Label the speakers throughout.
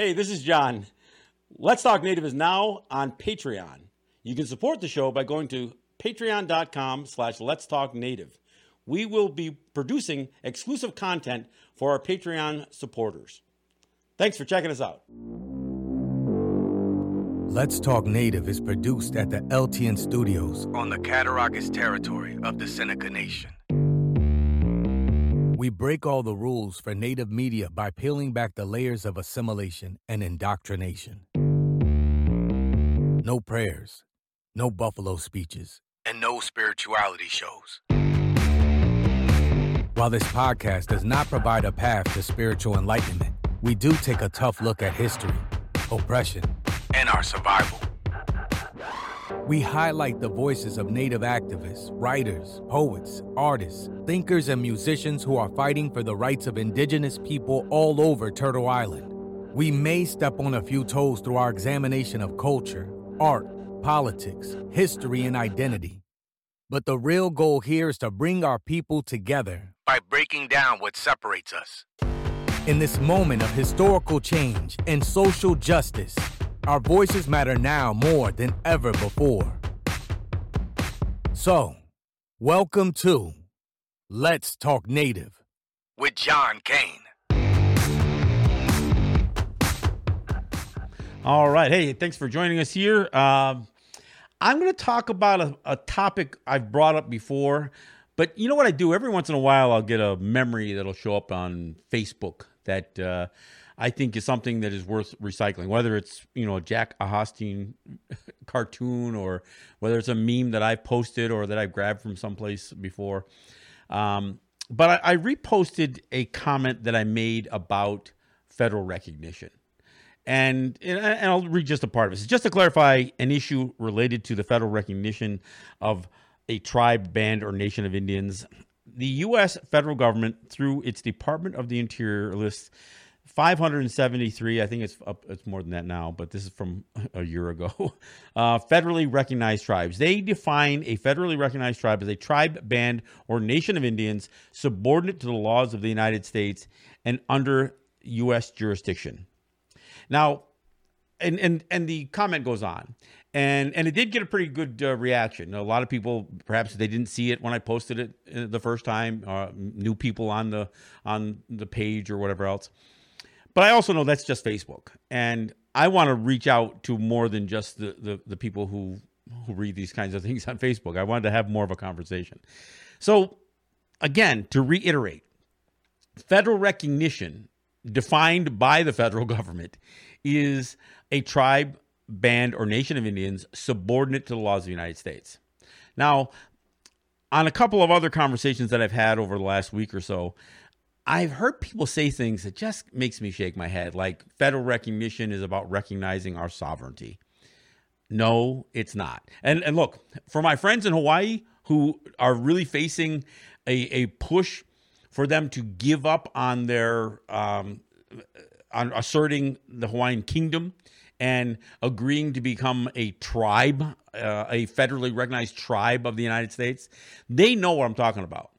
Speaker 1: Hey, this is John. Let's Talk Native is now on Patreon. You can support the show by going to patreon.com slash let's talk native. We will be producing exclusive content for our Patreon supporters. Thanks for checking us out.
Speaker 2: Let's Talk Native is produced at the LTN Studios on the Cattaraugus territory of the Seneca Nation. We break all the rules for Native media by peeling back the layers of assimilation and indoctrination. No prayers, no buffalo speeches, and no spirituality shows. While this podcast does not provide a path to spiritual enlightenment, we do take a tough look at history, oppression, and our survival. We highlight the voices of Native activists, writers, poets, artists, thinkers, and musicians who are fighting for the rights of Indigenous people all over Turtle Island. We may step on a few toes through our examination of culture, art, politics, history, and identity. But the real goal here is to bring our people together by breaking down what separates us. In this moment of historical change and social justice, our voices matter now more than ever before. So, welcome to Let's Talk Native with John Kane.
Speaker 1: All right. Hey, thanks for joining us here. Um, I'm going to talk about a, a topic I've brought up before, but you know what I do? Every once in a while, I'll get a memory that'll show up on Facebook that uh, I think is something that is worth recycling. Whether it's you know a Jack Augustine cartoon or whether it's a meme that I've posted or that I've grabbed from someplace before. Um, but I, I reposted a comment that I made about federal recognition. And, and I'll read just a part of it. It's just to clarify an issue related to the federal recognition of a tribe, band, or nation of Indians. The U.S. federal government, through its Department of the Interior, lists 573 i think it's up it's more than that now but this is from a year ago uh, federally recognized tribes they define a federally recognized tribe as a tribe band or nation of indians subordinate to the laws of the united states and under u.s jurisdiction now and and and the comment goes on and and it did get a pretty good uh, reaction. A lot of people, perhaps they didn't see it when I posted it uh, the first time. Uh, new people on the on the page or whatever else. But I also know that's just Facebook, and I want to reach out to more than just the, the, the people who who read these kinds of things on Facebook. I wanted to have more of a conversation. So, again, to reiterate, federal recognition defined by the federal government is a tribe, band, or nation of Indians subordinate to the laws of the United States. Now, on a couple of other conversations that I've had over the last week or so, I've heard people say things that just makes me shake my head, like federal recognition is about recognizing our sovereignty. No, it's not. And and look, for my friends in Hawaii who are really facing a, a push for them to give up on their um, on asserting the Hawaiian kingdom and agreeing to become a tribe, uh, a federally recognized tribe of the United States, they know what I'm talking about.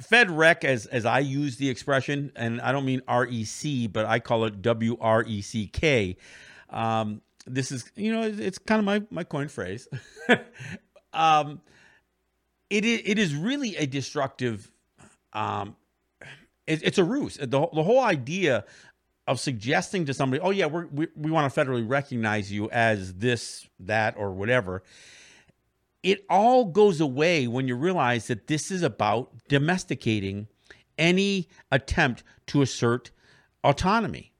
Speaker 1: Fed rec, as as I use the expression, and I don't mean R E C, but I call it W R E C K. Um, this is, you know, it's kind of my my coin phrase. um, it it is really a destructive. Um, it, it's a ruse. The the whole idea of suggesting to somebody, oh yeah, we we want to federally recognize you as this, that, or whatever it all goes away when you realize that this is about domesticating any attempt to assert autonomy.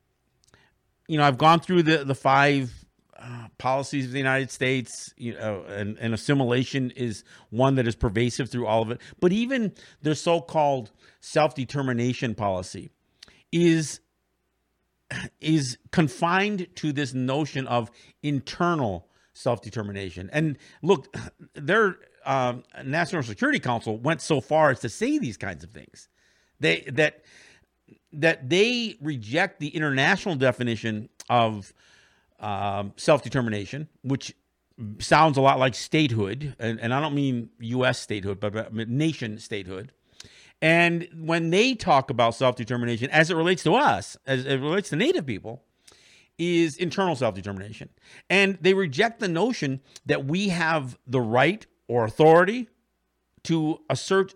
Speaker 1: You know, I've gone through the the five uh, policies of the United States, you know, and, and assimilation is one that is pervasive through all of it. But even their so-called self-determination policy is is confined to this notion of internal self determination. And look, their um, National Security Council went so far as to say these kinds of things. They that that they reject the international definition of um, self determination, which sounds a lot like statehood, and, and I don't mean U.S. statehood, but, but nation statehood. And when they talk about self determination as it relates to us, as it relates to Native people, is internal self determination. And they reject the notion that we have the right or authority to assert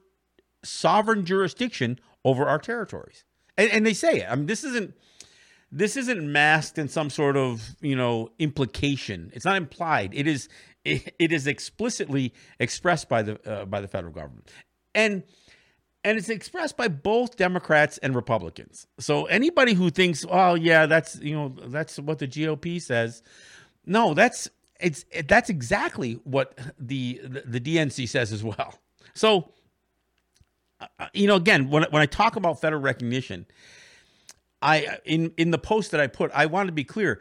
Speaker 1: sovereign jurisdiction over our territories. And, and they say it. I mean, this isn't this isn't masked in some sort of you know implication. It's not implied. It is it, it is explicitly expressed by the uh, by the federal government, and and it's expressed by both Democrats and Republicans. So anybody who thinks, oh yeah, that's you know that's what the GOP says, no, that's it's that's exactly what the the, the DNC says as well. So uh, you know, again, when when I talk about federal recognition, I in in the post that I put, I want to be clear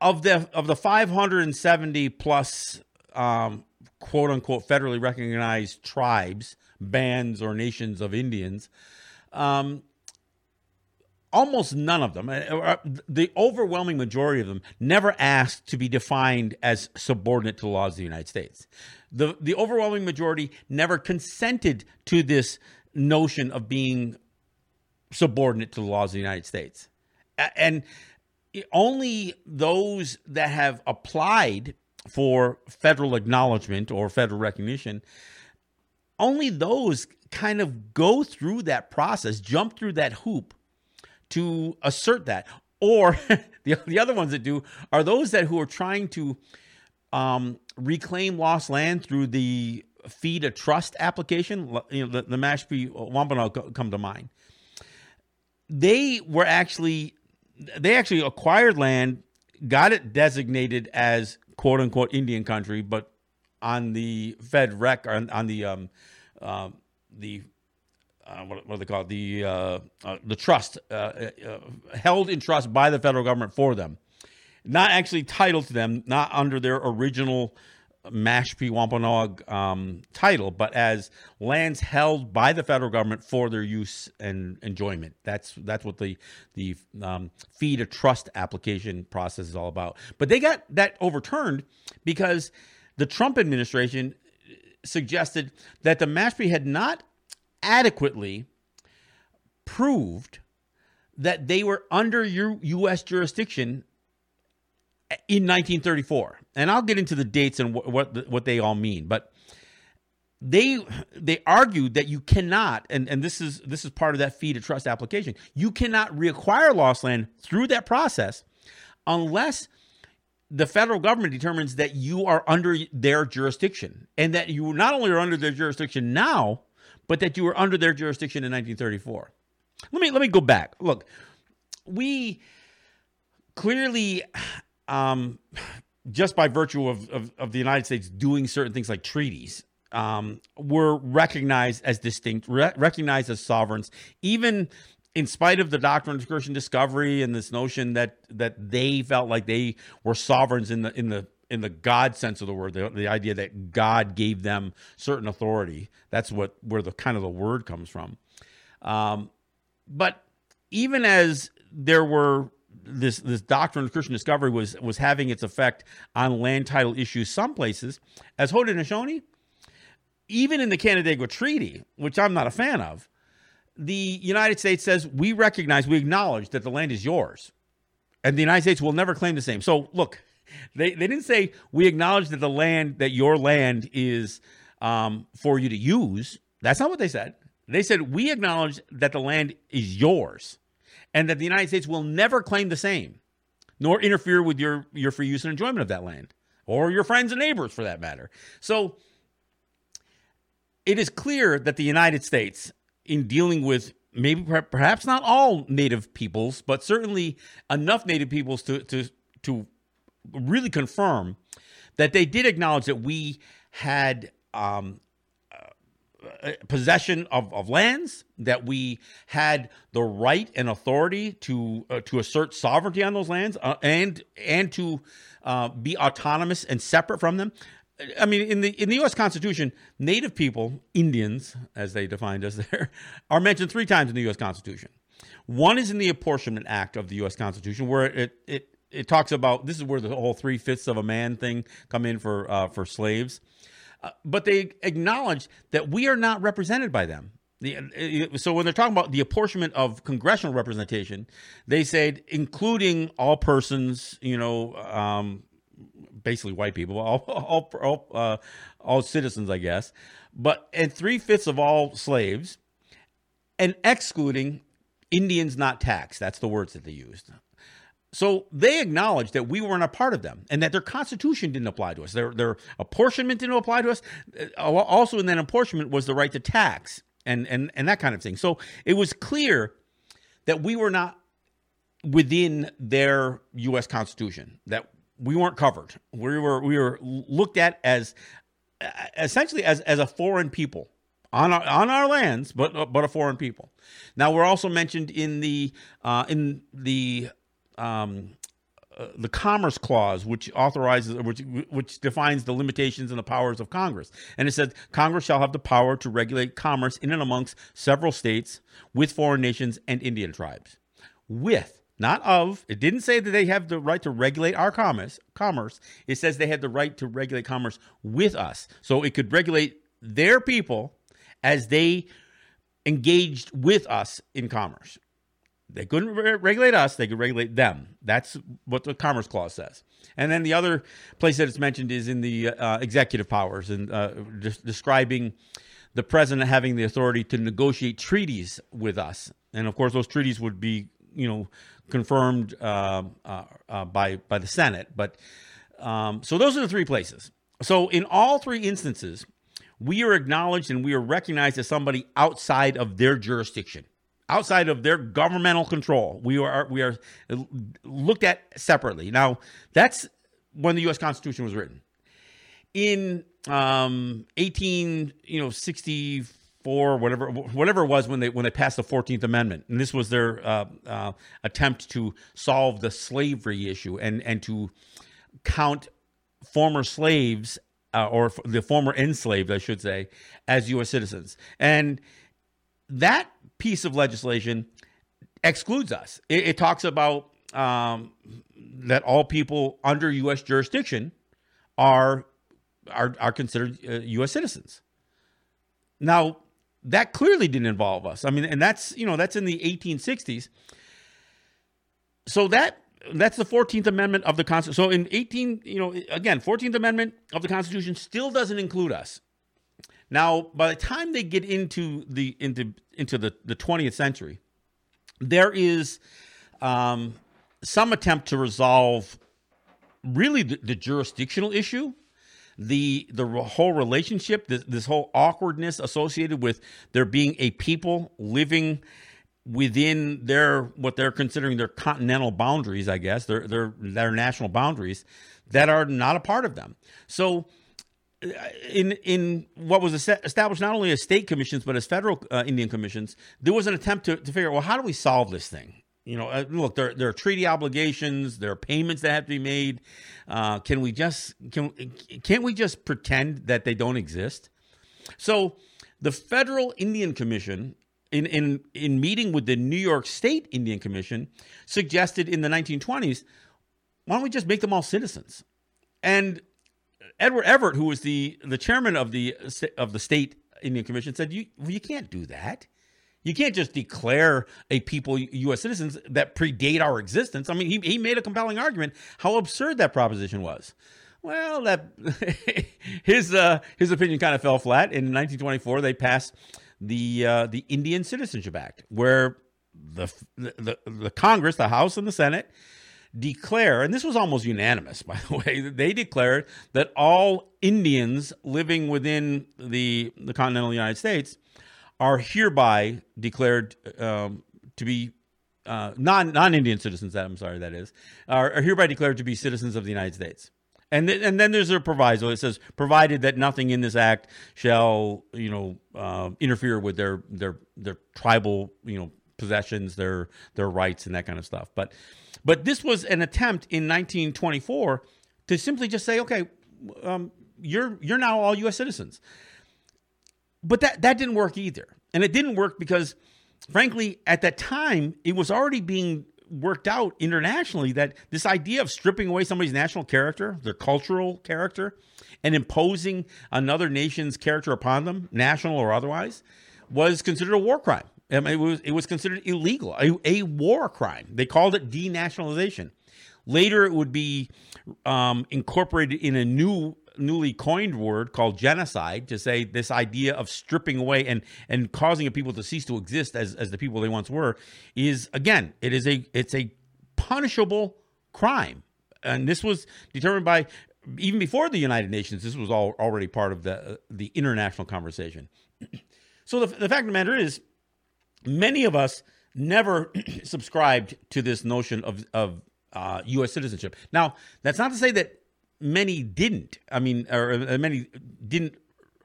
Speaker 1: of the of the 570 plus um, quote unquote federally recognized tribes, bands, or nations of Indians. Um, almost none of them, uh, uh, the overwhelming majority of them, never asked to be defined as subordinate to the laws of the United States. The, the overwhelming majority never consented to this notion of being subordinate to the laws of the United States. And only those that have applied for federal acknowledgement or federal recognition, only those kind of go through that process, jump through that hoop to assert that. Or the, the other ones that do are those that who are trying to um, reclaim lost land through the fee to trust application. You know, the, the Mashpee Wampanoag come to mind they were actually they actually acquired land, got it designated as quote unquote Indian country, but on the Fed rec on, on the um, uh, the uh, what, what, do they call it? The uh, uh the trust uh, uh, held in trust by the federal government for them, not actually titled to them, not under their original Mashpee Wampanoag um, title, but as lands held by the federal government for their use and enjoyment. That's that's what the the um, fee to trust application process is all about. But they got that overturned because the Trump administration suggested that the Mashpee had not adequately proved that they were under U- U.S. jurisdiction in 1934, and I'll get into the dates and what what, what they all mean, but they they argued that you cannot and, and this is this is part of that fee to trust application you cannot reacquire lost land through that process unless the federal government determines that you are under their jurisdiction and that you not only are under their jurisdiction now but that you were under their jurisdiction in 1934 let me let me go back. Look we clearly um, just by virtue of, of, of, the United States doing certain things like treaties, um, were recognized as distinct, re- recognized as sovereigns, even in spite of the doctrine of Christian discovery and this notion that that they felt like they were sovereigns in the in the in the God sense of the word, the, the idea that God gave them certain authority. That's what where the kind of the word comes from. Um, but even as there were this this doctrine of Christian discovery was was having its effect on land title issues some places. As Haudenosaunee, even in the Canandaigua Treaty, which I'm not a fan of, the United States says we recognize, we acknowledge that the land is yours, and the United States will never claim the same. So look, they they didn't say we acknowledge that the land that your land is um, for you to use. That's not what they said. They said we acknowledge that the land is yours and that the United States will never claim the same, nor interfere with your, your free use and enjoyment of that land, or your friends and neighbors for that matter. So it is clear that the United States, in dealing with maybe perhaps not all native peoples, but certainly enough native peoples to, to, to really confirm that they did acknowledge that we had um, uh, possession of, of lands, that we had the right and authority to uh, to assert sovereignty on those lands, uh, and and to uh, be autonomous and separate from them. I mean, in the in the U.S. Constitution, Native people, Indians, as they defined us there, are mentioned three times in the U.S. Constitution. One is in the Apportionment Act of the U.S. Constitution, where it it it talks about this is where the whole three fifths of a man thing come in for uh, for slaves. Uh, but they acknowledge that we are not represented by them. The, so when they're talking about the apportionment of congressional representation, they said including all persons, you know, um, basically white people, all all all, uh, all citizens, I guess, but and three fifths of all slaves, and excluding Indians not taxed. That's the words that they used. So they acknowledged that we weren't a part of them and that their constitution didn't apply to us. Their, their apportionment didn't apply to us. Uh, also, in that apportionment was the right to tax and, and, and that kind of thing. So it was clear that we were not within their U.S. Constitution, that we weren't covered. We were, we were looked at as essentially as, as a foreign people on our, on our lands, but but a foreign people. Now we're also mentioned in the uh, in the um, uh, the Commerce Clause, which authorizes, which which defines the limitations and the powers of Congress, and it says Congress shall have the power to regulate commerce in and amongst several states with foreign nations and Indian tribes. With, not of. It didn't say that they have the right to regulate our commerce. Commerce. It says they had the right to regulate commerce with us, so it could regulate their people as they engaged with us in commerce. They couldn't re- regulate us, they could regulate them. That's what the Commerce Clause says. And then the other place that it's mentioned is in the uh, executive powers and uh, de- describing the president having the authority to negotiate treaties with us. And of course, those treaties would be, you know, confirmed uh, uh, uh by by the Senate. But um, so those are the three places. So in all three instances, we are acknowledged and we are recognized as somebody outside of their jurisdiction outside of their governmental control. We are we are looked at separately. Now, that's when the U.S. Constitution was written. In um, 18, you know, 64, whatever, whatever it was when they when they passed the Fourteenth Amendment, and this was their uh, uh, attempt to solve the slavery issue and and to count former slaves uh, or the former enslaved, I should say, as U.S. citizens, and that piece of legislation excludes us. It, it talks about um, that all people under U.S. jurisdiction are are, are considered uh, U.S. citizens. Now, that clearly didn't involve us. I mean, and that's you know that's in the 1860s. So that that's the 14th Amendment of the Constitution. So in 18, you know, again, 14th Amendment of the Constitution still doesn't include us. Now, by the time they get into the into into the, the 20th century, there is um, some attempt to resolve really the, the, jurisdictional issue, the the whole relationship, this, this whole awkwardness associated with there being a people living within their what they're considering their continental boundaries, I guess, their their their national boundaries that are not a part of them. So in in what was established not only as state commissions but as federal uh, Indian commissions, there was an attempt to, to figure out well how do we solve this thing. You know, uh, look, there, there are treaty obligations, there are payments that have to be made. Uh, can we just can can't we just pretend that they don't exist? So, the Federal Indian Commission, in in in meeting with the New York State Indian Commission, suggested in the 1920s, why don't we just make them all citizens? And Edward Everett, who was the the chairman of the of the state Indian Commission, said you you can't do that. You can't just declare a people U.S. citizens that predate our existence. I mean, he, he made a compelling argument how absurd that proposition was. Well, that his uh, his opinion kind of fell flat. In 1924, they passed the uh, the Indian Citizenship Act, where the, the the Congress, the House and the Senate, declare, and this was almost unanimous, by the way, they declared that all Indians living within the, the continental United States are hereby declared um, to be uh, non non Indian citizens. That I'm sorry, that is are, are, hereby declared to be citizens of the United States. And th- and then there's a proviso. It says, provided that nothing in this act shall you know uh, interfere with their their their tribal you know possessions, their their rights, and that kind of stuff. But but this was an attempt in 1924 to simply just say, okay, um, you're you're now all U.S. citizens. But that that didn't work either, and it didn't work because, frankly, at that time it was already being worked out internationally that this idea of stripping away somebody's national character, their cultural character, and imposing another nation's character upon them, national or otherwise, was considered a war crime. I mean, it was it was considered illegal, a, a war crime. They called it denationalization. Later, it would be um, incorporated in a new newly coined word called genocide to say this idea of stripping away and and causing a people to cease to exist as as the people they once were is again it is a it's a punishable crime and this was determined by even before the United Nations this was all already part of the the international conversation so the, the fact of the matter is many of us never subscribed to this notion of of uh, U.S. citizenship. Now, that's not to say that many didn't. I mean, or many didn't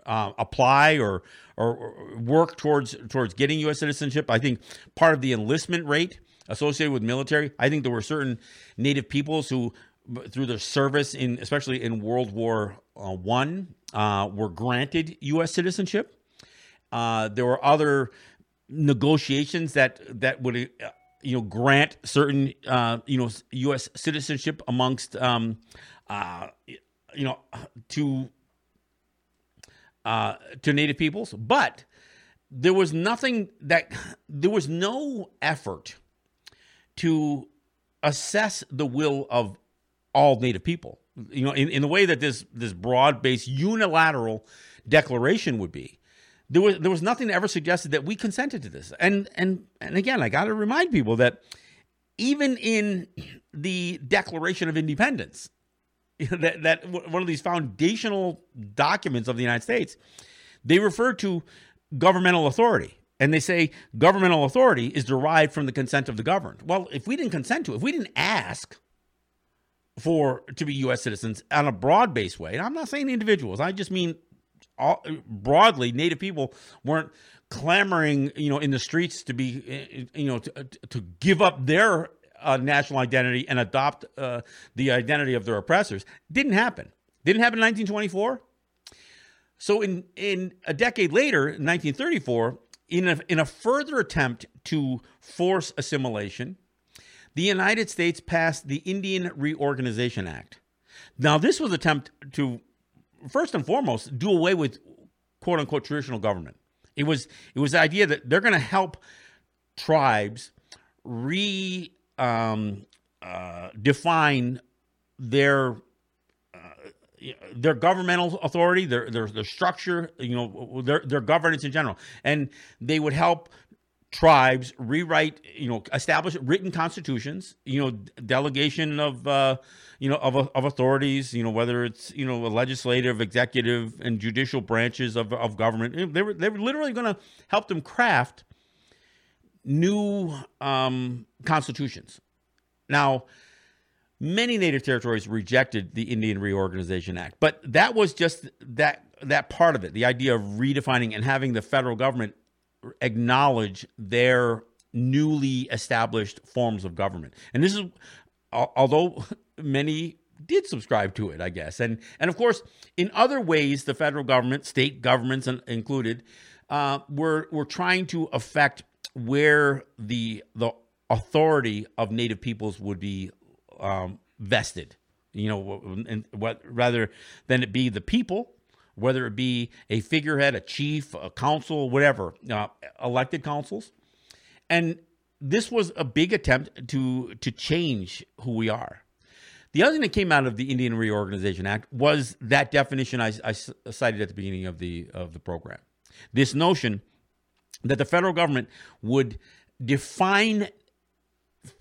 Speaker 1: uh, apply or, or, or work towards towards getting U.S. citizenship. I think part of the enlistment rate associated with military. I think there were certain Native peoples who, through their service in, especially in World War uh, One, uh, were granted U.S. citizenship. Uh, there were other negotiations that that would uh, you know grant certain uh, you know U.S. citizenship amongst um, uh, you know to uh, to Native peoples, but there was nothing that there was no effort to assess the will of all Native people. You know, in, in the way that this this broad based unilateral declaration would be there was there was nothing that ever suggested that we consented to this. And and and again, I got to remind people that even in the Declaration of Independence, that that one of these foundational documents of the United States, they refer to governmental authority. And they say governmental authority is derived from the consent of the governed. Well, if we didn't consent to it, if we didn't ask for to be U.S. citizens on a broad based way, and I'm not saying individuals, I just mean all, broadly, Native people weren't clamoring, you know, in the streets to be, eh, eh, you know, to, to give up their uh, national identity and adopt uh, the identity of their oppressors. Didn't happen. Didn't happen in 1924. So in in a decade later, 1934, in a, in a further attempt to force assimilation, the United States passed the Indian Reorganization Act. Now, this was an attempt to first and foremost, do away with quote unquote traditional government. It was it was the idea that they're going to help tribes re um, uh, define their uh, their governmental authority, their, their their structure, you know, their their governance in general, and they would help tribes rewrite, you know, establish written constitutions, you know, delegation of, uh, you know, of, of authorities, you know, whether it's, you know, legislative, executive, and judicial branches of, of government. They were, they were literally going to help them craft new um, constitutions. Now, many native territories rejected the Indian Reorganization Act, but that was just that that part of it, the idea of redefining and having the federal government acknowledge their newly established forms of government. And this is, although many did subscribe to it, I guess, and and of course, in other ways, the federal government, state governments included, uh, were were trying to affect where the the authority of Native peoples would be um, vested. You know, and what rather than it be the people whether it be a figurehead, a chief, a council, whatever, uh, elected councils. And this was a big attempt to to change who we are. The other thing that came out of the Indian Reorganization Act was that definition I, I cited at the beginning of the of the program. This notion that the federal government would define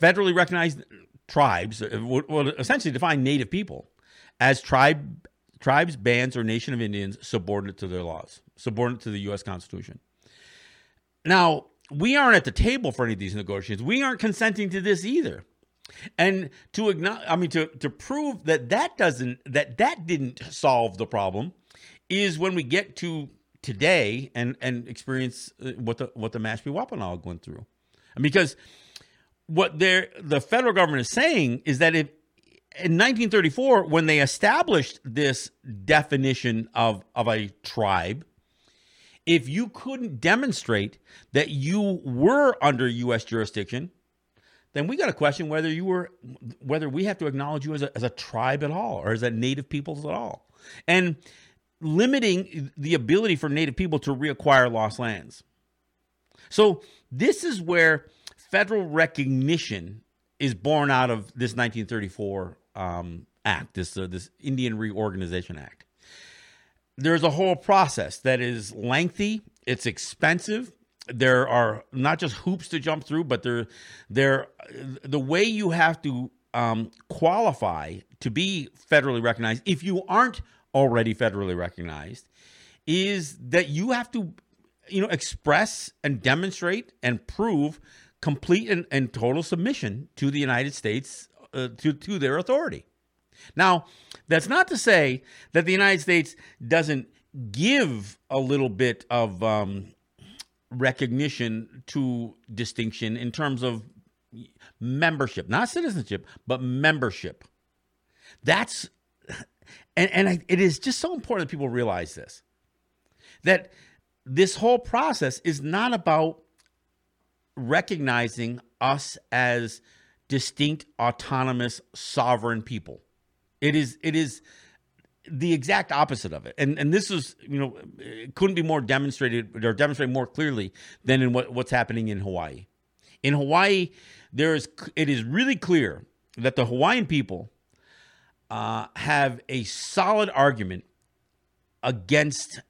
Speaker 1: federally recognized tribes, uh, would essentially define Native people as tribe tribes, bands, or nation of Indians subordinate to their laws, subordinate to the U.S. Constitution. Now, we aren't at the table for any of these negotiations. We aren't consenting to this either. And to acknowledge, I mean, to, to prove that that doesn't, that that didn't solve the problem is when we get to today and, and experience uh, what the, what the Mashpee Wampanoag went through. Because what they're, the federal government is saying is that if, in 1934, when they established this definition of, of a tribe, if you couldn't demonstrate that you were under U.S. jurisdiction, then we got to question whether you were, whether we have to acknowledge you as a, as a tribe at all or as a native peoples at all. And limiting the ability for native people to reacquire lost lands. So this is where federal recognition is born out of this 1934 um, act, this uh, this Indian Reorganization Act. There's a whole process that is lengthy. It's expensive. There are not just hoops to jump through, but there, there, the way you have to um, qualify to be federally recognized, if you aren't already federally recognized, is that you have to, you know, express and demonstrate and prove complete and, and total submission to the United States uh, to to their authority. Now, that's not to say that the United States doesn't give a little bit of um, recognition to distinction in terms of membership, not citizenship, but membership. That's and and I, it is just so important that people realize this that this whole process is not about recognizing us as distinct autonomous sovereign people. It is it is the exact opposite of it. And and this is you know couldn't be more demonstrated or demonstrated more clearly than in what, what's happening in hawaii. In hawaii there is it is really clear that the hawaiian people uh, have a solid argument against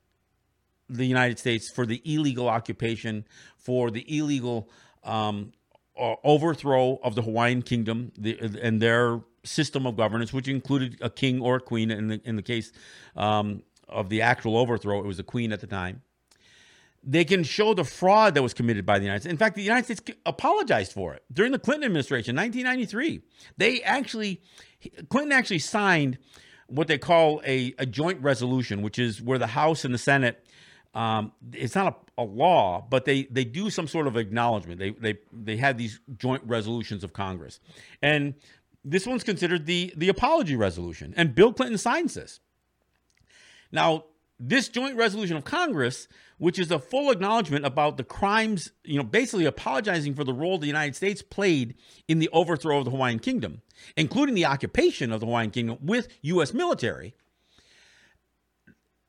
Speaker 1: the United States for the illegal occupation, for the illegal um, overthrow of the Hawaiian kingdom the, and their system of governance, which included a king or a queen. In the in the case um, of the actual overthrow, it was a queen at the time. They can show the fraud that was committed by the United States. In fact, the United States apologized for it during the Clinton administration, 1993. They actually, Clinton actually signed what they call a, a joint resolution, which is where the House and the Senate um, it's not a, a, law, but they, they do some sort of acknowledgement. They, they, they have these joint resolutions of Congress. And this one's considered the, the apology resolution. And Bill Clinton signs this. Now, this joint resolution of Congress, which is a full acknowledgement about the crimes, you know, basically apologizing for the role the United States played in the overthrow of the Hawaiian Kingdom, including the occupation of the Hawaiian Kingdom with U.S. military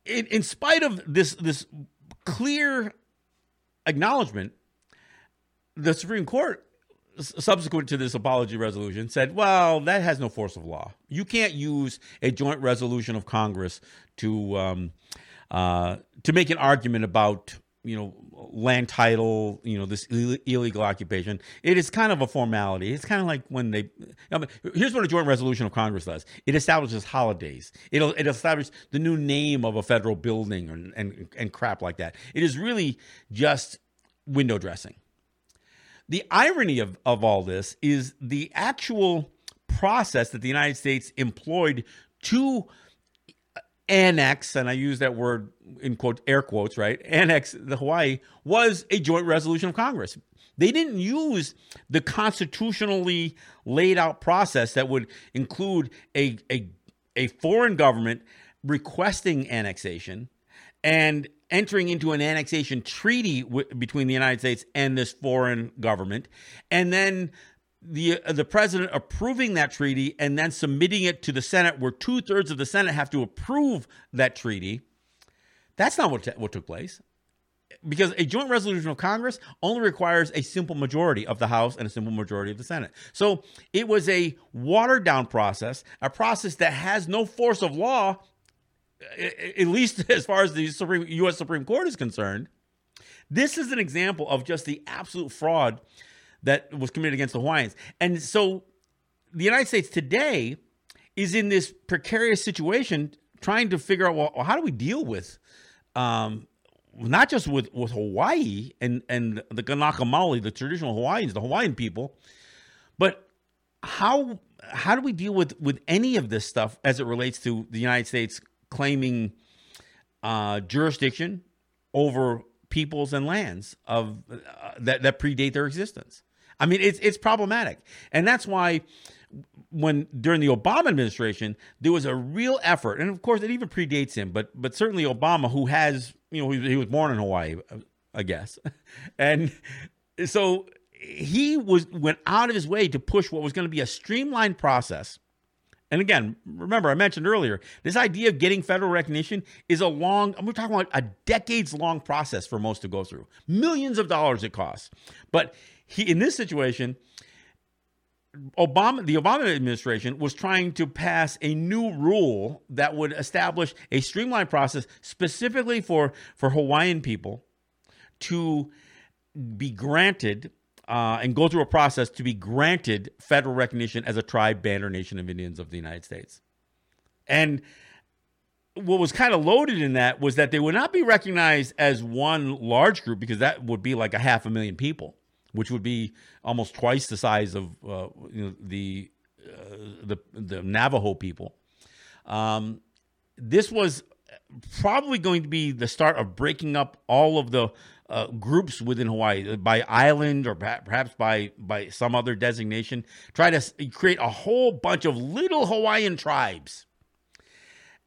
Speaker 1: in, in spite of this this clear acknowledgement, the Supreme Court subsequent to this apology resolution said, well, that has no force of law. You can't use a joint resolution of Congress to um, uh, to make an argument about you know land title, you know, this Ill- illegal occupation. It is kind of a formality. It's kind of like when they. I mean, here's what a joint resolution of Congress does: it establishes holidays. It'll it establishes the new name of a federal building and and, and crap like that. It is really just window dressing. The irony of, of all this is the actual process that the United States employed to annex, and I use that word in quote air quotes, right? Annex the Hawaii was a joint resolution of Congress. They didn't use the constitutionally laid out process that would include a a, a foreign government requesting annexation and entering into an annexation treaty w- between the United States and this foreign government, and then the uh, the president approving that treaty and then submitting it to the Senate, where two thirds of the Senate have to approve that treaty. That's not what t- what took place, because a joint resolution of Congress only requires a simple majority of the House and a simple majority of the Senate. So it was a watered down process, a process that has no force of law, at least as far as the Supreme, U.S. Supreme Court is concerned. This is an example of just the absolute fraud that was committed against the Hawaiians. And so the United States today is in this precarious situation trying to figure out well, how do we deal with um, not just with, with Hawaii and, and the Kanaka Maoli, the traditional Hawaiians, the Hawaiian people, but how how do we deal with with any of this stuff as it relates to the United States claiming uh, jurisdiction over peoples and lands of uh, that that predate their existence? I mean, it's it's problematic, and that's why when during the Obama administration there was a real effort, and of course it even predates him, but but certainly Obama, who has you know he, he was born in Hawaii, I guess, and so he was went out of his way to push what was going to be a streamlined process And again, remember I mentioned earlier, this idea of getting federal recognition is a long, we're talking about a decades long process for most to go through. Millions of dollars it costs. But he, in this situation, Obama, the Obama administration was trying to pass a new rule that would establish a streamlined process specifically for, for Hawaiian people to be granted uh, and go through a process to be granted federal recognition as a tribe, band, or nation of Indians of the United States. And what was kind of loaded in that was that they would not be recognized as one large group because that would be like a half a million people, which would be almost twice the size of uh, you know, the, uh, the the Navajo people. Um, this was probably going to be the start of breaking up all of the uh, groups within Hawaii by island or perhaps by by some other designation. Try to create a whole bunch of little Hawaiian tribes,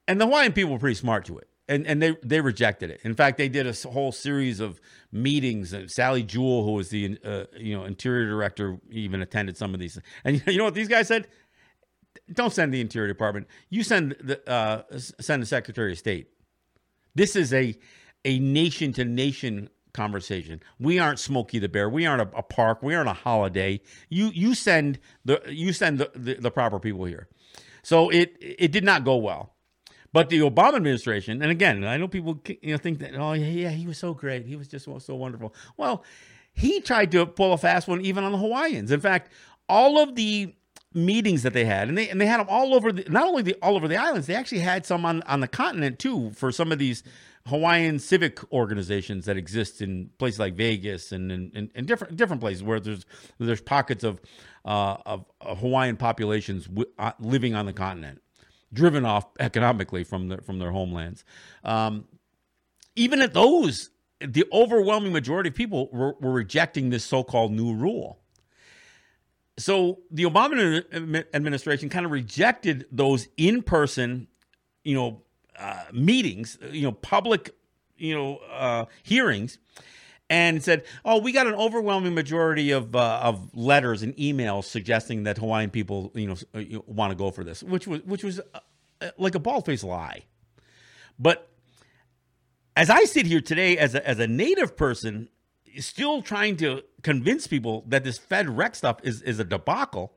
Speaker 1: and the Hawaiian people were pretty smart to it, and and they they rejected it. In fact, they did a whole series of meetings. Sally Jewell, who was the uh, you know interior director, even attended some of these. And you know what these guys said? Don't send the Interior Department. You send the uh, send the Secretary of State. This is a a nation to nation conversation. We aren't Smokey the Bear. We aren't a, a, park. We aren't a holiday. You you send the you send the, the, the, proper people here. So it it did not go well. But the Obama administration, and again, I know people you know think that oh yeah, yeah he was so great. He was just so wonderful. Well, he tried to pull a fast one even on the Hawaiians. In fact, all of the meetings that they had, and they and they had them all over the not only the all over the islands, they actually had some on on the continent too for some of these Hawaiian civic organizations that exist in places like Vegas and in, different different places where there's there's pockets of uh, of, Hawaiian populations w- uh, living on the continent, driven off economically from their from their homelands. Um, even at those, the overwhelming majority of people were, were rejecting this so-called new rule. So the Obama administration kind of rejected those in-person, you know, uh, meetings, you know, public, you know, uh, hearings, and said, "Oh, we got an overwhelming majority of uh, of letters and emails suggesting that Hawaiian people, you know, uh, want to go for this," which was which was uh, like a bald faced lie. But as I sit here today, as a, as a native person, still trying to convince people that this Fed rec stuff is is a debacle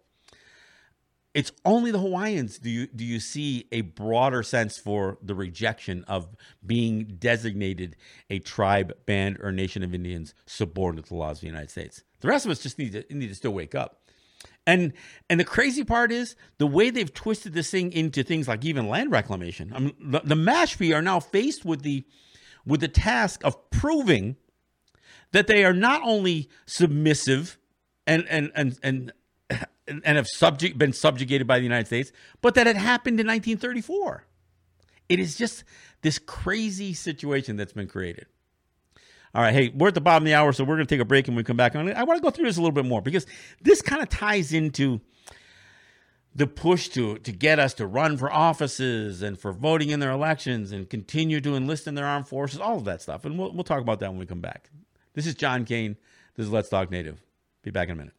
Speaker 1: it's only the Hawaiians do you do you see a broader sense for the rejection of being designated a tribe, band, or nation of Indians subordinate to the laws of the United States. The rest of us just need to need to still wake up. And and the crazy part is the way they've twisted this thing into things like even land reclamation. I mean, the, the Mashpee are now faced with the with the task of proving that they are not only submissive and and and and and have subject been subjugated by the United States, but that it happened in 1934. It is just this crazy situation that's been created. All right, hey, we're at the bottom of the hour, so we're going to take a break and we come back. on it. I want to go through this a little bit more because this kind of ties into the push to to get us to run for offices and for voting in their elections and continue to enlist in their armed forces, all of that stuff. And we'll, we'll talk about that when we come back. This is John Kane. This is Let's Talk Native. Be back in a minute.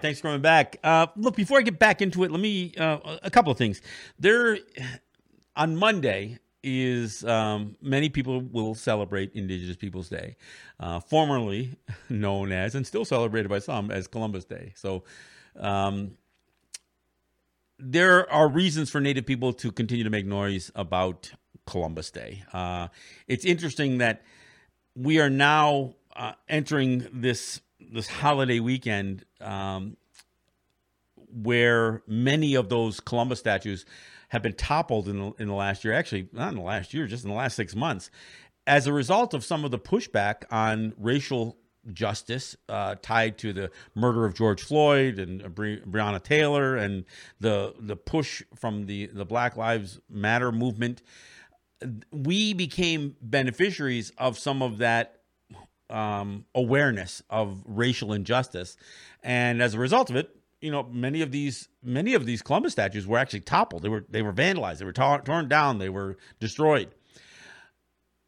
Speaker 1: Right, thanks for coming back. Uh, look, before I get back into it, let me uh, a couple of things. There, on Monday is um, many people will celebrate Indigenous Peoples Day, uh, formerly known as and still celebrated by some as Columbus Day. So. Um, there are reasons for Native people to continue to make noise about Columbus Day. Uh, it's interesting that we are now uh, entering this this holiday weekend um, where many of those Columbus statues have been toppled in the, in the last year. Actually, not in the last year, just in the last six months, as a result of some of the pushback on racial justice uh, tied to the murder of George Floyd and Bre- Breonna Taylor and the the push from the the Black Lives Matter movement. We became beneficiaries of some of that um, awareness of racial injustice, and as a result of it, you know, many of these many of these Columbus statues were actually toppled. They were they were vandalized. They were tor- torn down. They were destroyed.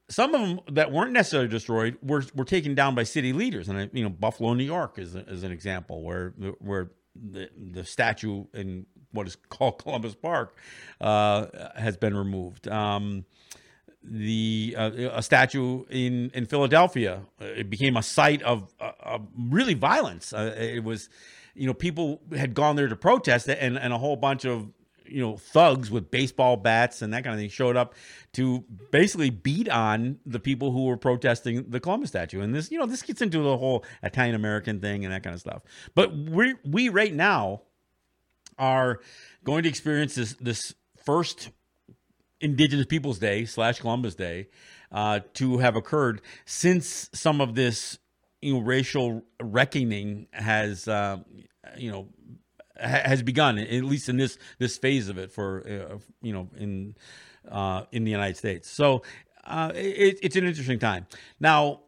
Speaker 1: Some of them that weren't necessarily destroyed were were taken down by city leaders, and you know, Buffalo, New York, is is an example where where the the statue in what is called Columbus Park uh, has been removed. Um, the uh, a statue in in Philadelphia it became a site of, uh, of really violence. Uh, it was you know, people had gone there to protest and, and a whole bunch of you know thugs with baseball bats and that kind of thing showed up to basically beat on the people who were protesting the Columbus statue. And this, you know, this gets into the whole Italian American thing and that kind of stuff. But we we right now are going to experience this this first Indigenous Peoples Day slash Columbus Day uh, to have occurred since some of this you know racial reckoning has uh, you know ha- has begun at least in this this phase of it for uh, you know in uh, in the United States. So uh, it, it's an interesting time. Now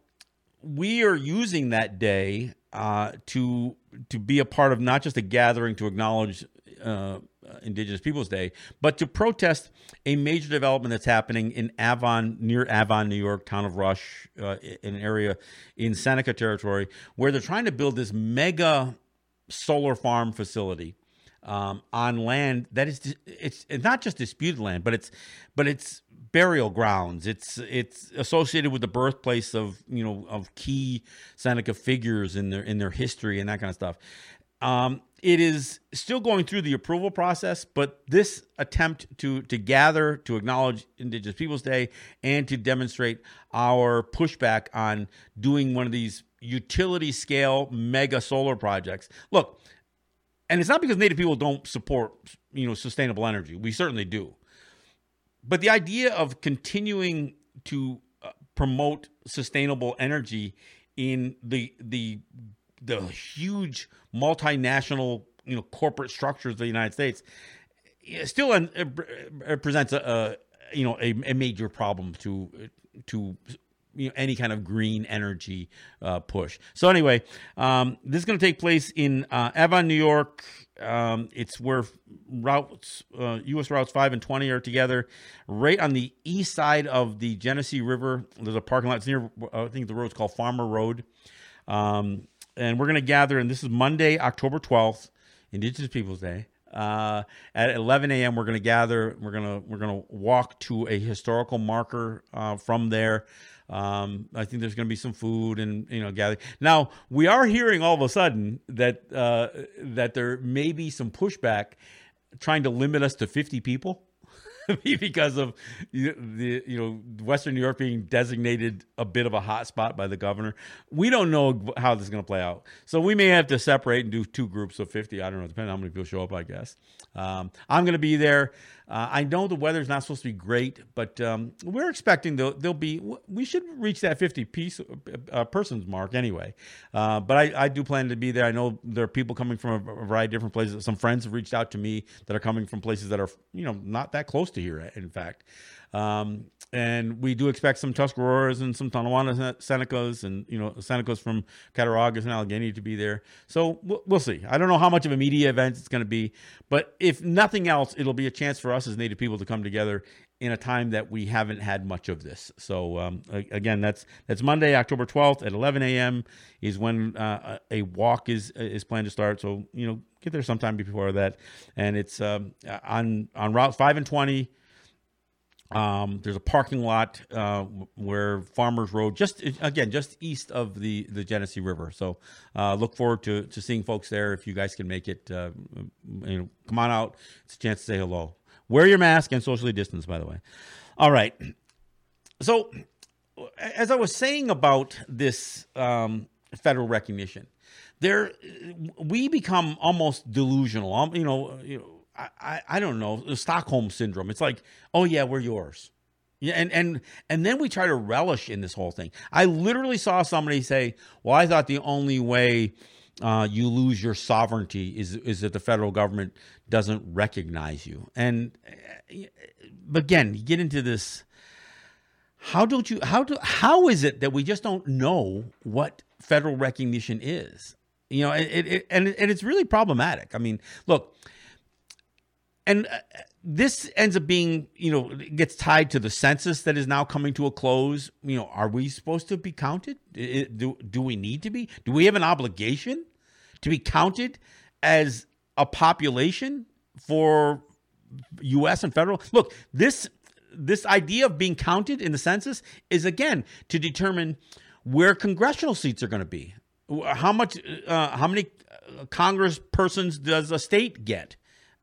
Speaker 1: we are using that day uh, to to be a part of not just a gathering to acknowledge Indigenous Peoples Day, but to protest a major development that's happening in Avon, near Avon, New York, town of Rush, uh, an area in Seneca territory, where they're trying to build this mega solar farm facility um, on land that is it's, it's not just disputed land, but it's but it's burial grounds. It's it's associated with the birthplace of you know of key Seneca figures in their in their history and that kind of stuff. Um, it is still going through the approval process, but this attempt to to gather to acknowledge Indigenous Peoples Day and to demonstrate our pushback on doing one of these utility scale mega solar projects. Look, and it's not because Native people don't support you know sustainable energy. We certainly do, but the idea of continuing to uh, promote sustainable energy in the the the huge multinational you know corporate structures of the United States still uh, uh, presents a, a you know a, a, major problem to to you know, any kind of green energy uh, push. So anyway, um, this is going to take place in uh, Avon, New York. Um, it's where routes uh, U.S. routes five and twenty are together, right on the east side of the Genesee River. There's a parking lot it's near. I think the road's called Farmer Road. Um, and we're going to gather, and this is Monday, October 12th, Indigenous Peoples Day. Uh, at 11 a.m., we're going to gather. We're going to we're going to walk to a historical marker uh, from there. Um, I think there's going to be some food and you know gather. Now we are hearing all of a sudden that uh, that there may be some pushback trying to limit us to 50 people. because of the you know Western New York being designated a bit of a hot spot by the governor. We don't know how this is going to play out, so we may have to separate and do two groups of fifty. I don't know, depending on how many people show up. I guess um, I'm going to be there. Uh, I know the weather's not supposed to be great, but um, we're expecting there'll, there'll, be. We should reach that 50 piece uh, persons mark anyway. Uh, but I, I, do plan to be there. I know there are people coming from a variety of different places. Some friends have reached out to me that are coming from places that are you know not that close to here. In fact, um, and we do expect some Tuscaroras and some Tonawanda Senecas and you know Senecas from Cattaraugus and Allegheny to be there. So we'll, we'll see. I don't know how much of a media event it's going to be, but if nothing else, it'll be a chance for us as Native people to come together in a time that we haven't had much of this. So um, again, that's that's Monday, October twelfth at eleven a.m. is when uh, a walk is is planned to start. So you know, get there sometime before that, and it's um, on on Route five and twenty Um, there's a parking lot uh, where Farmers Road, just again, just east of the the Genesee River. So uh, look forward to to seeing folks there. If you guys can make it, uh, you know, come on out. It's a chance to say hello. Wear your mask and socially distance, by the way. All right. So, as I was saying about this um, federal recognition, there we become almost delusional. Um, you know, you know I, I don't know Stockholm syndrome. It's like, oh yeah, we're yours. Yeah, and and and then we try to relish in this whole thing. I literally saw somebody say, "Well, I thought the only way uh, you lose your sovereignty is is that the federal government doesn't recognize you." And uh, again, you get into this. How don't you? How do? How is it that we just don't know what federal recognition is? You know, it, it and and it's really problematic. I mean, look and uh, this ends up being you know gets tied to the census that is now coming to a close. You know are we supposed to be counted? Do, do we need to be? Do we have an obligation to be counted as a population for us and federal? Look this this idea of being counted in the census is again to determine where congressional seats are going to be. How much uh, how many uh, congress persons does a state get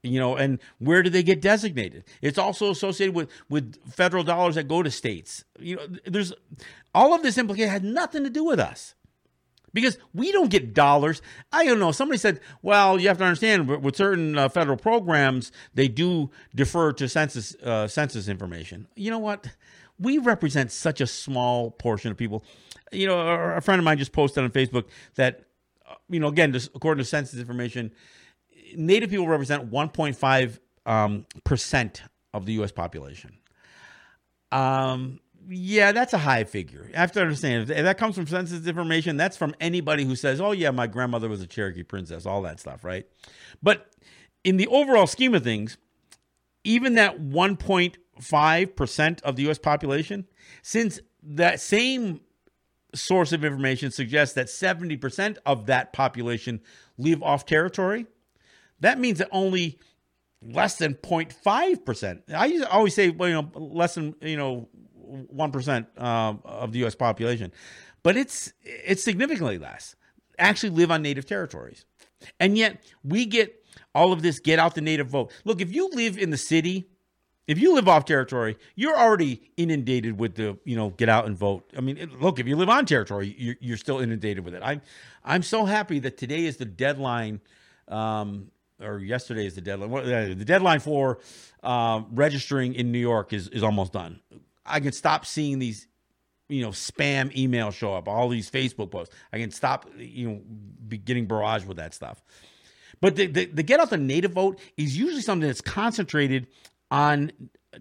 Speaker 1: you know and where do they get designated? It's also associated with with federal dollars that go to states. You know there's all of this implication had nothing to do with us. Because we don't get dollars. I don't know somebody said well you have to understand with certain uh, federal programs they do defer to census uh, census information. You know what? We represent such a small portion of people. You know a friend of mine just posted on facebook that uh, you know again according to census information Native people represent 1.5 um, percent of the U.S. population. Um, yeah, that's a high figure. You have to understand if that comes from census information. That's from anybody who says, "Oh yeah, my grandmother was a Cherokee princess," all that stuff, right? But in the overall scheme of things, even that 1.5 percent of the U.S. population, since that same source of information suggests that 70 percent of that population live off territory that means that only less than 0.5%. I always say, well, you know, less than, you know, 1% uh, of the U.S. population. But it's it's significantly less actually live on native territories. And yet we get all of this get out the native vote. Look, if you live in the city, if you live off territory, you're already inundated with the, you know, get out and vote. I mean, look, if you live on territory, you're, you're still inundated with it. I'm, I'm so happy that today is the deadline um, or yesterday is the deadline. The deadline for uh, registering in New York is is almost done. I can stop seeing these, you know, spam emails show up, all these Facebook posts. I can stop, you know, be getting barraged with that stuff. But the, the, the get out the native vote is usually something that's concentrated on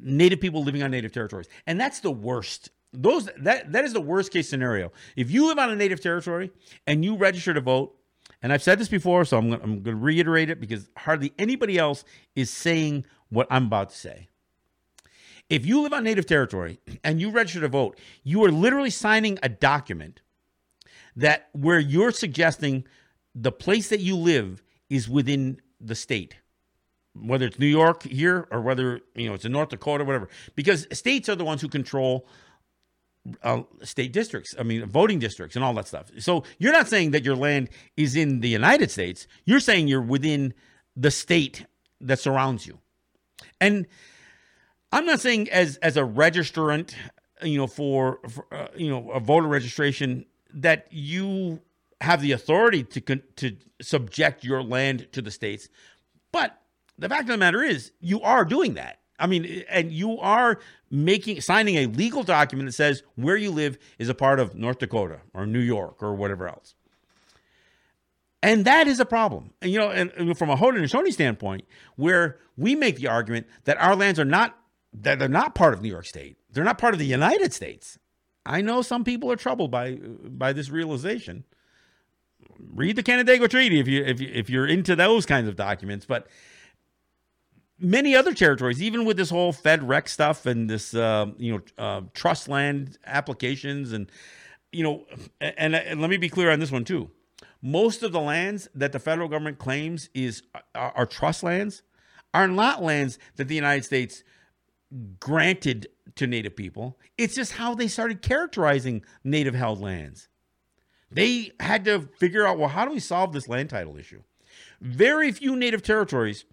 Speaker 1: native people living on native territories, and that's the worst. Those that that is the worst case scenario. If you live on a native territory and you register to vote, and I've said this before, so I'm, going to reiterate it because hardly anybody else is saying what I'm about to say. If you live on native territory and you register to vote, you are literally signing a document that where you're suggesting the place that you live is within the state whether it's New York here or whether you know it's in North Dakota, whatever. Because states are the ones who control uh, state districts, I mean, voting districts and all that stuff. So you're not saying that your land is in the United States. You're saying you're within the state that surrounds you. And I'm not saying as as a registrant, you know, for, for uh, you know a voter registration that you have the authority to con- to subject your land to the states, but the fact of the matter is you are doing that. I mean, and you are making signing a legal document that says where you live is a part of North Dakota or New York or whatever else. And that is a problem. And, you know, and, from a Haudenosaunee standpoint, where we make the argument that our lands are not that they're not part of New York State. They're not part of the United States. I know some people are troubled by by this realization. Read the Canandaigua Treaty if you if you, if you're into those kinds of documents, but many other territories, even with this whole Fed rec stuff and this, uh, you know, uh, trust land applications, and you know, and, and, let me be clear on this one too. Most of the lands that the federal government claims is are, are trust lands are not lands that the United States granted to Native people. It's just how they started characterizing Native held lands. They had to figure out well, how do we solve this land title issue? Very few Native territories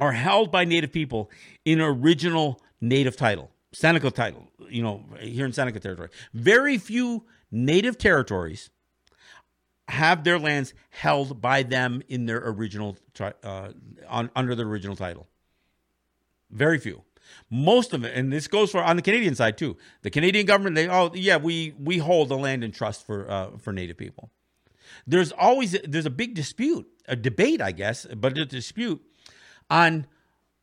Speaker 1: are held by Native people in original Native title, Seneca title, you know, here in Seneca territory. Very few Native territories have their lands held by them in their original, uh, on, under their original title. Very few. Most of it, and this goes for on the Canadian side too. The Canadian government, they oh yeah, we we hold the land in trust for uh, for Native people. There's always there's a big dispute, a debate, I guess, but a dispute on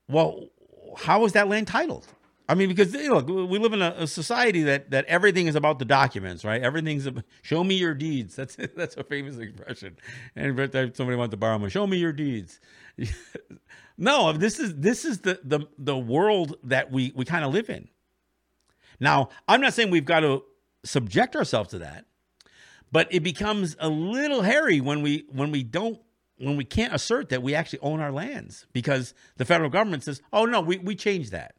Speaker 1: well, how is that land titled? I mean, because you know, we live in a, a, society that that everything is about the documents, right? Everything's about, show me your deeds. That's that's a famous expression. And somebody wants to borrow money, show me your deeds. no, this is this is the the the world that we we kind of live in. Now, I'm not saying we've got to subject ourselves to that, but it becomes a little hairy when we when we don't when we can't assert that we actually own our lands because the federal government says, "Oh no, we we changed that."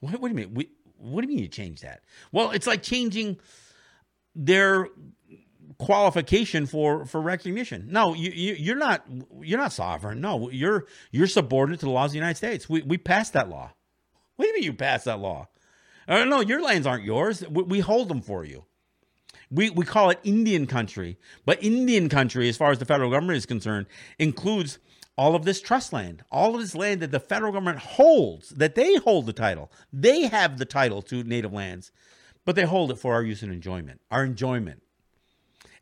Speaker 1: What, what do you mean? We, what do you mean you change that? Well, it's like changing their qualification for for recognition. No, you, you are not you're not sovereign. No, you're you're subordinate to the laws of the United States. We we passed that law. What do you mean you passed that law? Uh, no, your lands aren't yours. We, we hold them for you. We we call it Indian country, but Indian country, as far as the federal government is concerned, includes all of this trust land, all of this land that the federal government holds, that they hold the title. They have the title to native lands, but they hold it for our use and enjoyment, our enjoyment.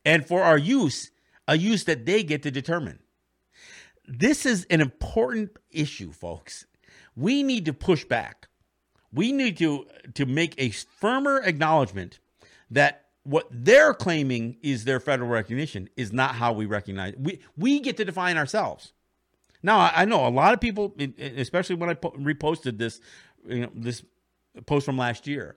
Speaker 1: And for our use, a use that they get to determine. This is an important issue, folks. We need to push back. We need to, to make a firmer acknowledgement that what they're claiming is their federal recognition is not how we recognize. We we get to define ourselves. Now, I know a lot of people, especially when I reposted this, you know, this post from last year.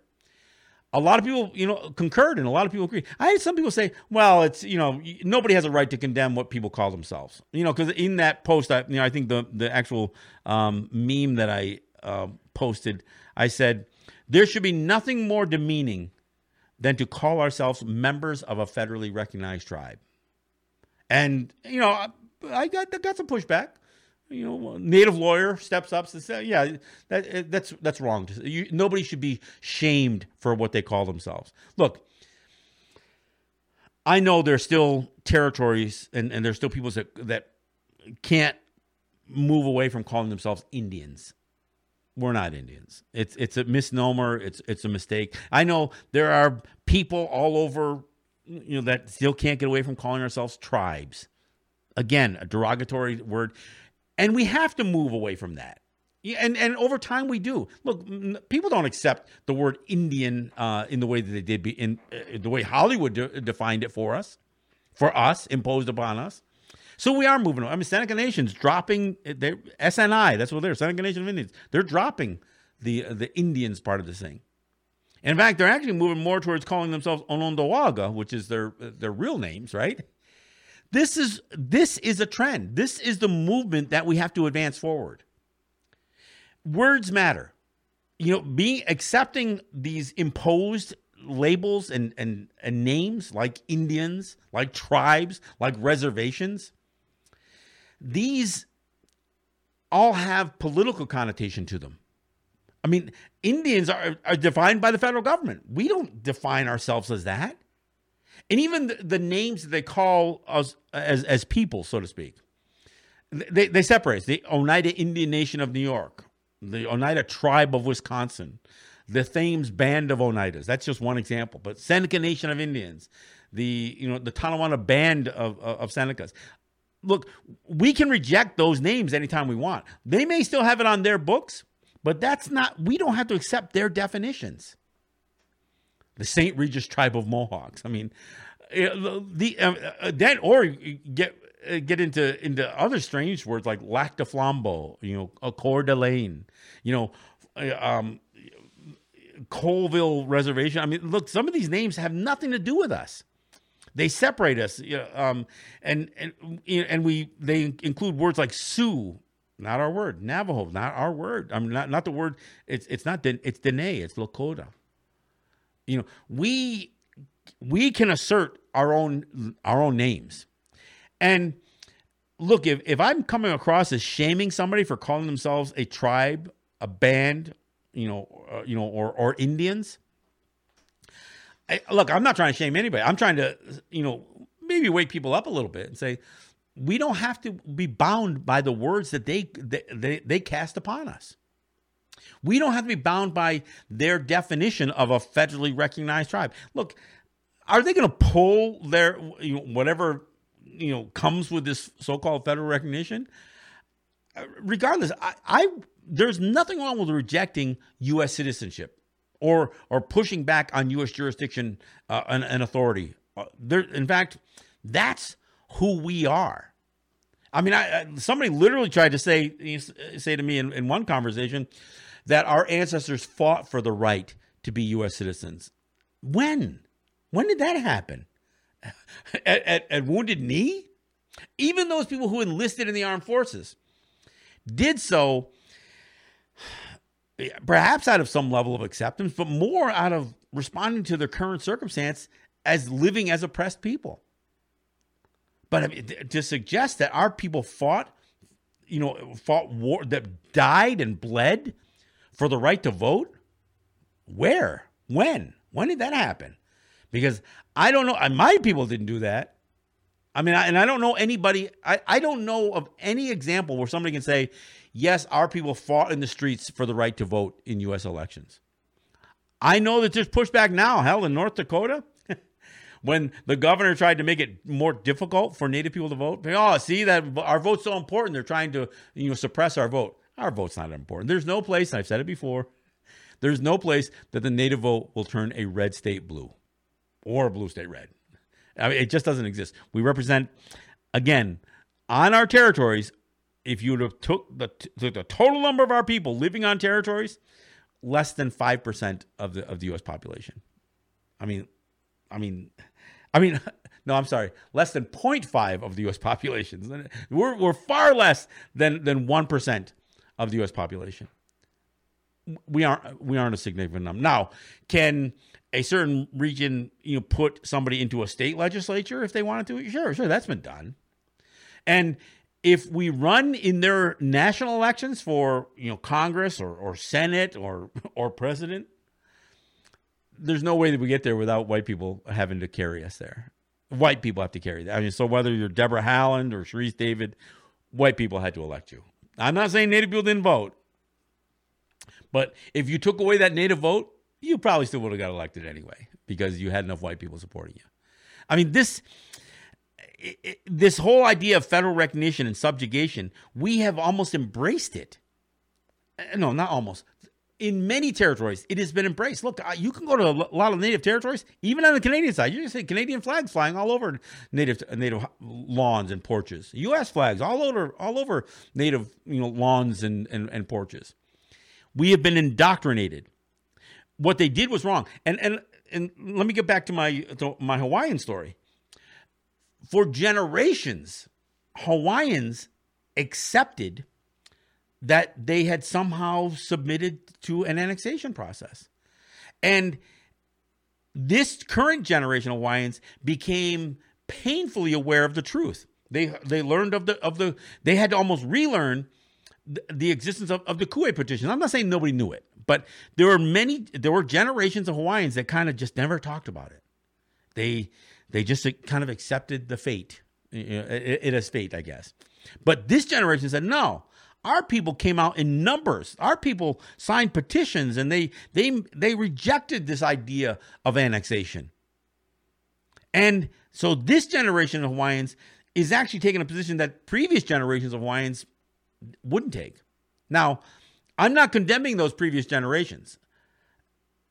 Speaker 1: A lot of people, you know, concurred, and a lot of people agree. I had some people say, "Well, it's you know, nobody has a right to condemn what people call themselves." You know, because in that post, I, you know, I think the the actual um, meme that I uh, posted, I said there should be nothing more demeaning than to call ourselves members of a federally recognized tribe. And you know, I got I got some pushback you know, native lawyer steps up and says, "Yeah, that eh, that's that's wrong. You, nobody should be shamed for what they call themselves." Look, I know there's still territories and, and there's still people that that can't move away from calling themselves Indians. We're not Indians. It's it's a misnomer. It's it's a mistake. I know there are people all over, you know, that still can't get away from calling ourselves tribes. Again, a derogatory word and we have to move away from that. And and over time we do. Look, people don't accept the word Indian uh, in the way that they did be in uh, the way Hollywood de- defined it for us, for us imposed upon us. So we are moving on. I mean, Seneca Nation's dropping their SNI. That's what they're Seneca Nation of Indians. They're dropping the uh, the Indians part of this thing. In fact, they're actually moving more towards calling themselves Onondaga, which is their their real names, right? This is this is a trend. This is the movement that we have to advance forward. Words matter. You know, being accepting these imposed labels and, and, and names like Indians, like tribes, like reservations, these all have political connotation to them. I mean, Indians are, are defined by the federal government. We don't define ourselves as that and even the, the names that they call us as as people, so to speak, they they separate the Oneida Indian Nation of New York, the Oneida Tribe of Wisconsin, the Thames Band of Oneidas. That's just one example. But Seneca Nation of Indians, the you know the Tonawanda Band of of, of Senecas. Look, we can reject those names anytime we want. They may still have it on their books, but that's not. We don't have to accept their definitions the St. Regis tribe of Mohawks. I mean, uh, the uh, uh, that or get uh, get into into other strange words like Lac du Flambeau, you know, a Coeur d'Alene, you know, um, Colville Reservation. I mean, look, some of these names have nothing to do with us. They separate us, you know, um, and and and we they include words like Sioux not our word. Navajo, not our word. I mean, not, not the word. It's it's not it's Dene. It's Lakota. You know, we we can assert our own our own names, and look if if I'm coming across as shaming somebody for calling themselves a tribe, a band, you know, uh, you know, or or Indians. Look, I'm not trying to shame anybody. I'm trying to, you know, maybe wake people up a little bit and say, we don't have to be bound by the words that they they, they cast upon us. We don't have to be bound by their definition of a federally recognized tribe. Look, are they going to pull their you know, whatever you know comes with this so-called federal recognition? Uh, regardless, I, I there's nothing wrong with rejecting U.S. citizenship or or pushing back on U.S. jurisdiction uh, and, and authority. Uh, there, in fact, that's who we are. I mean, I, somebody literally tried to say say to me in, in one conversation that our ancestors fought for the right to be U.S. citizens. When? When did that happen? at, at, at Wounded Knee? Even those people who enlisted in the armed forces did so perhaps out of some level of acceptance, but more out of responding to their current circumstance as living as oppressed people. But I mean, to suggest that our people fought, you know, fought war that died and bled for the right to vote, where, when, when did that happen? Because I don't know. My people didn't do that. I mean, I, and I don't know anybody. I, I don't know of any example where somebody can say, yes, our people fought in the streets for the right to vote in U.S. elections. I know that there's pushback now. Hell, in North Dakota, when the governor tried to make it more difficult for Native people to vote. Oh, see that our vote's so important. They're trying to you know suppress our vote. Our vote's not important. There's no place. I've said it before. There's no place that the Native vote will turn a red state blue, or a blue state red. I mean, it just doesn't exist. We represent, again, on our territories. If you would have took the, the total number of our people living on territories, less than five percent of the of the U.S. population. I mean, I mean, I mean, no, I'm sorry, less than 0.5 of the U.S. population. We're, we're far less than than one percent of the U.S. population. We aren't we aren't a significant number. Now, can a certain region you know put somebody into a state legislature if they wanted to? Sure, sure, that's been done. And if we run in their national elections for you know Congress or, or Senate or or president, there's no way that we get there without white people having to carry us there. White people have to carry that. I mean, so whether you're Debra Haaland or Sharice David, white people had to elect you. I'm not saying Native people didn't vote, but if you took away that Native vote, you probably still would have got elected anyway because you had enough white people supporting you. I mean, this this whole idea of federal recognition and subjugation, we have almost embraced it. Eh, no, not almost in many territories, it has been embraced. Look, you can go to a lot of native territories, even on the Canadian side. You can see Canadian flags flying all over native native lawns and porches. U.S. flags all over all over native you know lawns and, and, and porches. We have been indoctrinated. What they did was wrong. And and and let me get back to my to my Hawaiian story. For generations, Hawaiians accepted that they had somehow submitted to an annexation process. And this current generation of Hawaiians became painfully aware of the truth. They they learned of the of the they had to almost relearn the, the existence of, of the Kue petition. I'm not saying nobody knew it, but there were many there were generations of Hawaiians that kind of just never talked about it. They they just kind of accepted the fate. It, is fate, I guess. But this generation said, no, our people came out in numbers. Our people signed petitions and they they they rejected this idea of annexation. And so this generation of Hawaiians is actually taking a position that previous generations of Hawaiians wouldn't take. Now, I'm not condemning those previous generations.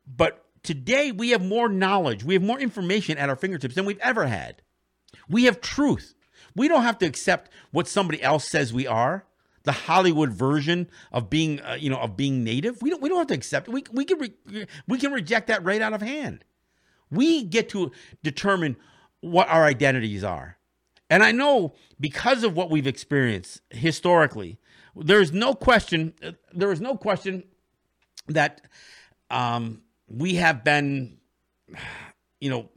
Speaker 1: But today we have more knowledge, we have more information at our fingertips than we've ever had. We have truth. We don't have to accept what somebody else says we are the Hollywood version of being, uh, you know, of being native. We don't, we don't have to accept it. We, we can, re- we can reject that right out of hand. We get to determine what our identities are. And I know because of what we've experienced historically, there is no question. There is no question that um, we have been, you know,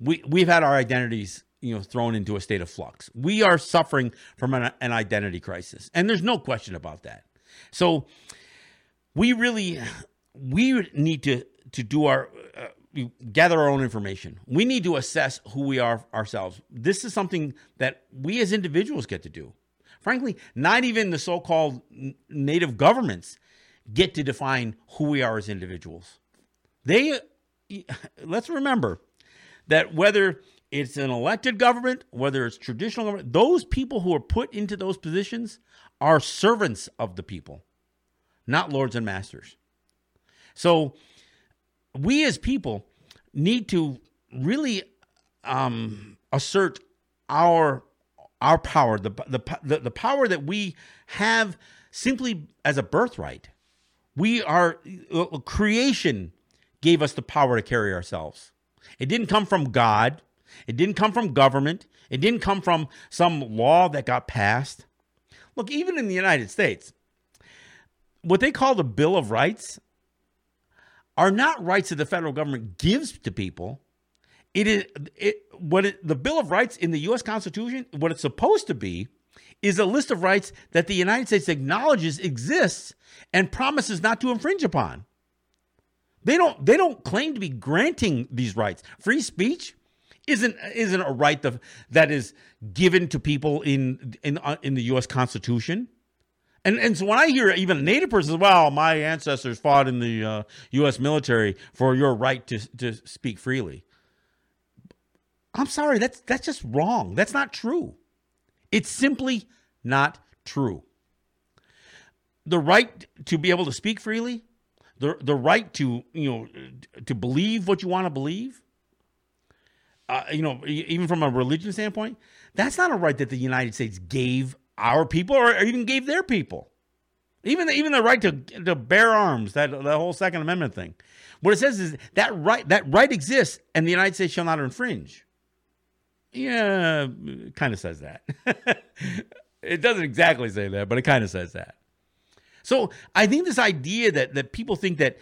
Speaker 1: we we've had our identities you know thrown into a state of flux. We are suffering from an, an identity crisis, and there's no question about that. So we really we need to to do our uh, gather our own information. We need to assess who we are ourselves. This is something that we as individuals get to do. Frankly, not even the so-called native governments get to define who we are as individuals. They let's remember that whether it's an elected government, whether it's traditional government, those people who are put into those positions are servants of the people, not lords and masters. So we as people need to really um, assert our our power, the, the the the power that we have simply as a birthright. We are uh, creation gave us the power to carry ourselves. It didn't come from God. It didn't come from government. It didn't come from some law that got passed. Look, even in the United States, what they call the Bill of Rights are not rights that the federal government gives to people. It is it, what it, the Bill of Rights in the U.S. Constitution, what it's supposed to be, is a list of rights that the United States acknowledges exists and promises not to infringe upon. They don't they don't claim to be granting these rights. Free speech isn't isn't a right that, is given to people in in uh, in the U.S. Constitution. And and so when I hear even a native person say, "Well, my ancestors fought in the uh, U.S. military for your right to to speak freely," I'm sorry, that's that's just wrong. That's not true. It's simply not true. The right to be able to speak freely, the the right to you know to believe what you want to believe, uh, you know, even from a religion standpoint, that's not a right that the United States gave our people or even gave their people. Even the, even the right to to bear arms, that the whole Second Amendment thing. What it says is that right that right exists, and the United States shall not infringe yeah, kind of says that. it doesn't exactly say that, but it kind of says that. So I think this idea that that people think that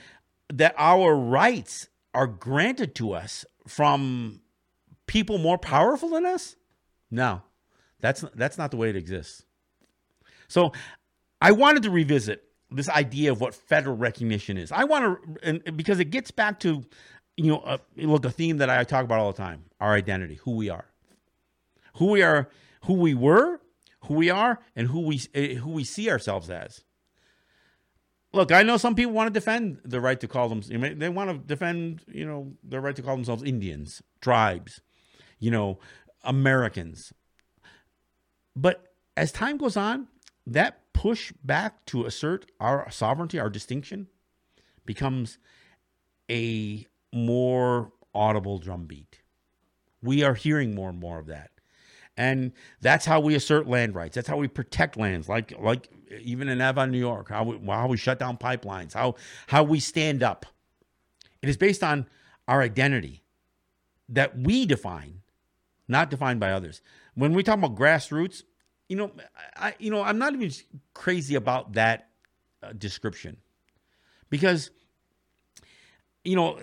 Speaker 1: that our rights are granted to us from people more powerful than us, no, that's that's not the way it exists. So I wanted to revisit this idea of what federal recognition is. I want to, because it gets back to, you know, uh, look a theme that I talk about all the time: our identity, who we are who we are, who we were, who we are, and who we uh, who we see ourselves as. Look, I know some people want to defend the right to call them. They want to defend, you know, their right to call themselves Indians, tribes, you know, Americans. But as time goes on, that push back to assert our sovereignty, our distinction, becomes a more audible drumbeat. We are hearing more and more of that and that's how we assert land rights. That's how we protect lands, like like even in Avon, New York, how we, how we shut down pipelines, how how we stand up. It is based on our identity that we define, not defined by others. When we talk about grassroots, you know, I you know I'm not even crazy about that uh, description because you know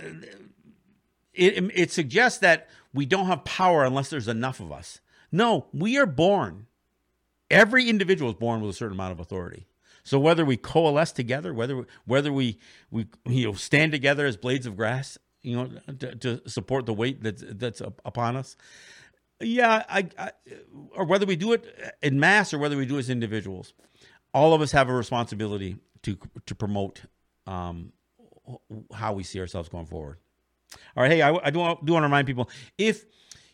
Speaker 1: it, it suggests that we don't have power unless there's enough of us. No, we are born. Every individual is born with a certain amount of authority. So whether we coalesce together, whether whether we we you know stand together as blades of grass, you know, to, to support the weight that's that's upon us, yeah, I, I, or whether we do it in mass or whether we do it as individuals, all of us have a responsibility to to promote um, how we see ourselves going forward. All right, hey, I, I do do want to remind people if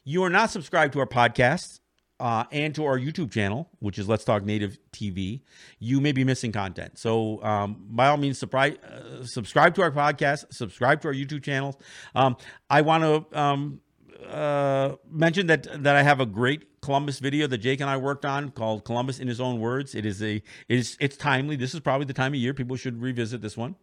Speaker 1: you are not subscribed to our podcast uh, and to our YouTube channel, which is Let's Talk Native TV, you may be missing content. So, um, by all means, subscribe, uh, subscribe to our podcast, subscribe to our YouTube channels. Um, I want to um, uh, mention that that I have a great Columbus video that Jake and I worked on called Columbus in His Own Words. It is a it is it's timely. This is probably the time of year people should revisit this one.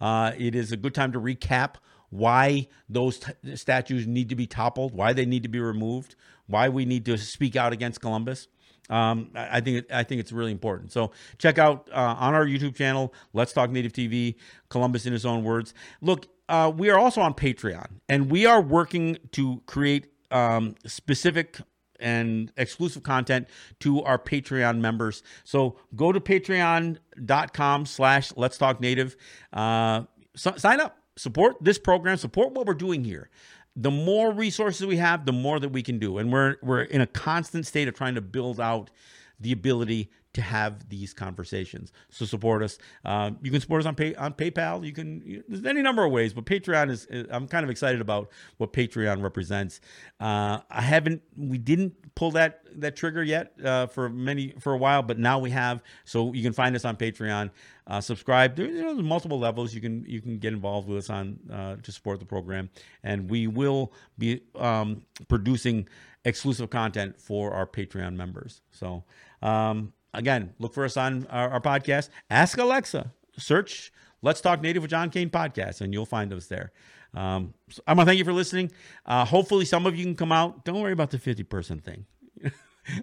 Speaker 1: Uh, it is a good time to recap why those t- statues need to be toppled, why they need to be removed, why we need to speak out against Columbus. Um, I think I think it's really important. So check out uh, on our YouTube channel, Let's Talk Native TV, Columbus in his own words. Look, uh, we are also on Patreon, and we are working to create um, specific and exclusive content to our Patreon members. So go to patreon.com slash let's talk native. Uh, so, sign up, support this program, support what we're doing here. The more resources we have, the more that we can do. And we're we're in a constant state of trying to build out the ability to have these conversations. So support us. Uh, you can support us on pay, on PayPal. You can you, there's any number of ways, but Patreon is, is. I'm kind of excited about what Patreon represents. Uh, I haven't we didn't pull that that trigger yet uh, for many for a while, but now we have. So you can find us on Patreon. Uh, subscribe. There, you know, there's multiple levels you can you can get involved with us on uh, to support the program, and we will be um, producing exclusive content for our Patreon members. So. Um, again, look for us on our, our, podcast. Ask Alexa, search Let's Talk Native with John Kane podcast, and you'll find us there. Um, so I want to thank you for listening. Uh, hopefully, some of you can come out. Don't worry about the 50 person thing.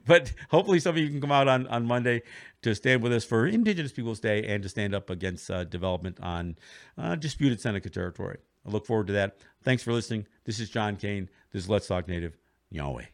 Speaker 1: but hopefully, some of you can come out on, on Monday to stand with us for Indigenous Peoples Day and to stand up against uh, development on uh, disputed Seneca territory. I look forward to that. Thanks for listening. This is John Kane. This is Let's Talk Native. Nyaweh.